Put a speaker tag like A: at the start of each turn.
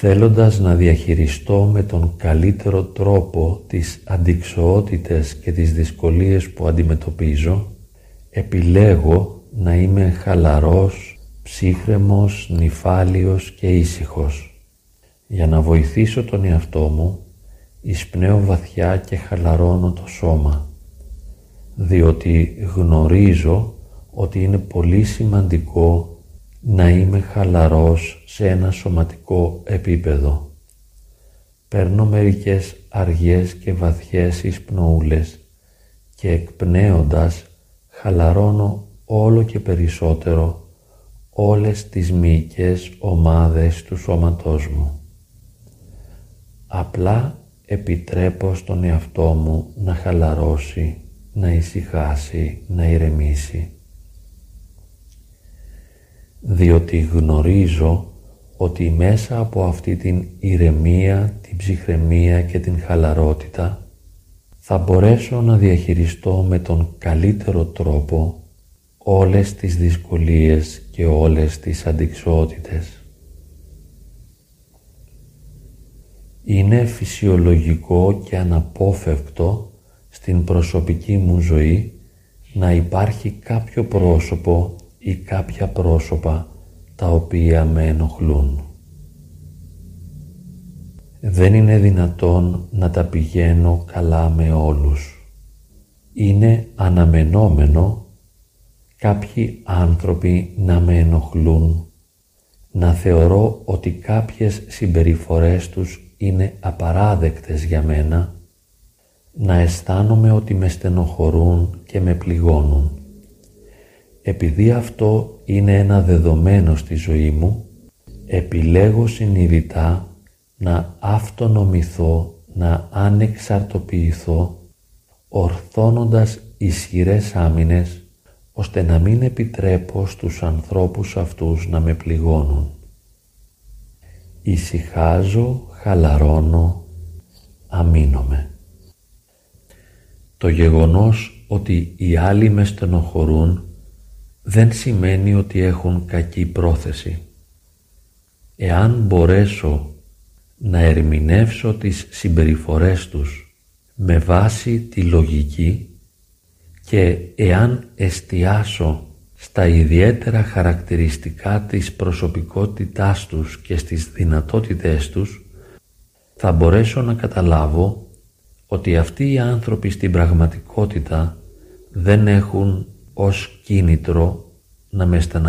A: θέλοντας να διαχειριστώ με τον καλύτερο τρόπο τις αντικσοότητες και τις δυσκολίες που αντιμετωπίζω, επιλέγω να είμαι χαλαρός, ψύχρεμος, νυφάλιος και ήσυχος. Για να βοηθήσω τον εαυτό μου, εισπνέω βαθιά και χαλαρώνω το σώμα, διότι γνωρίζω ότι είναι πολύ σημαντικό να είμαι χαλαρός σε ένα σωματικό επίπεδο. Παίρνω μερικές αργές και βαθιές εισπνοούλες και εκπνέοντας χαλαρώνω όλο και περισσότερο όλες τις μυϊκές ομάδες του σώματός μου. Απλά επιτρέπω στον εαυτό μου να χαλαρώσει, να ησυχάσει, να ηρεμήσει διότι γνωρίζω ότι μέσα από αυτή την ηρεμία, την ψυχραιμία και την χαλαρότητα θα μπορέσω να διαχειριστώ με τον καλύτερο τρόπο όλες τις δυσκολίες και όλες τις αντικσότητες. Είναι φυσιολογικό και αναπόφευκτο στην προσωπική μου ζωή να υπάρχει κάποιο πρόσωπο ή κάποια πρόσωπα τα οποία με ενοχλούν. Δεν είναι δυνατόν να τα πηγαίνω καλά με όλους. Είναι αναμενόμενο κάποιοι άνθρωποι να με ενοχλούν, να θεωρώ ότι κάποιες συμπεριφορές τους είναι απαράδεκτες για μένα, να αισθάνομαι ότι με στενοχωρούν και με πληγώνουν. Επειδή αυτό είναι ένα δεδομένο στη ζωή μου, επιλέγω συνειδητά να αυτονομηθώ, να ανεξαρτοποιηθώ, ορθώνοντας ισχυρές άμυνες, ώστε να μην επιτρέπω στους ανθρώπους αυτούς να με πληγώνουν. Ησυχάζω, χαλαρώνω, αμήνομαι. Το γεγονός ότι οι άλλοι με στενοχωρούν δεν σημαίνει ότι έχουν κακή πρόθεση. Εάν μπορέσω να ερμηνεύσω τις συμπεριφορές τους με βάση τη λογική και εάν εστιάσω στα ιδιαίτερα χαρακτηριστικά της προσωπικότητάς τους και στις δυνατότητές τους, θα μπορέσω να καταλάβω ότι αυτοί οι άνθρωποι στην πραγματικότητα δεν έχουν ως κίνητρο να με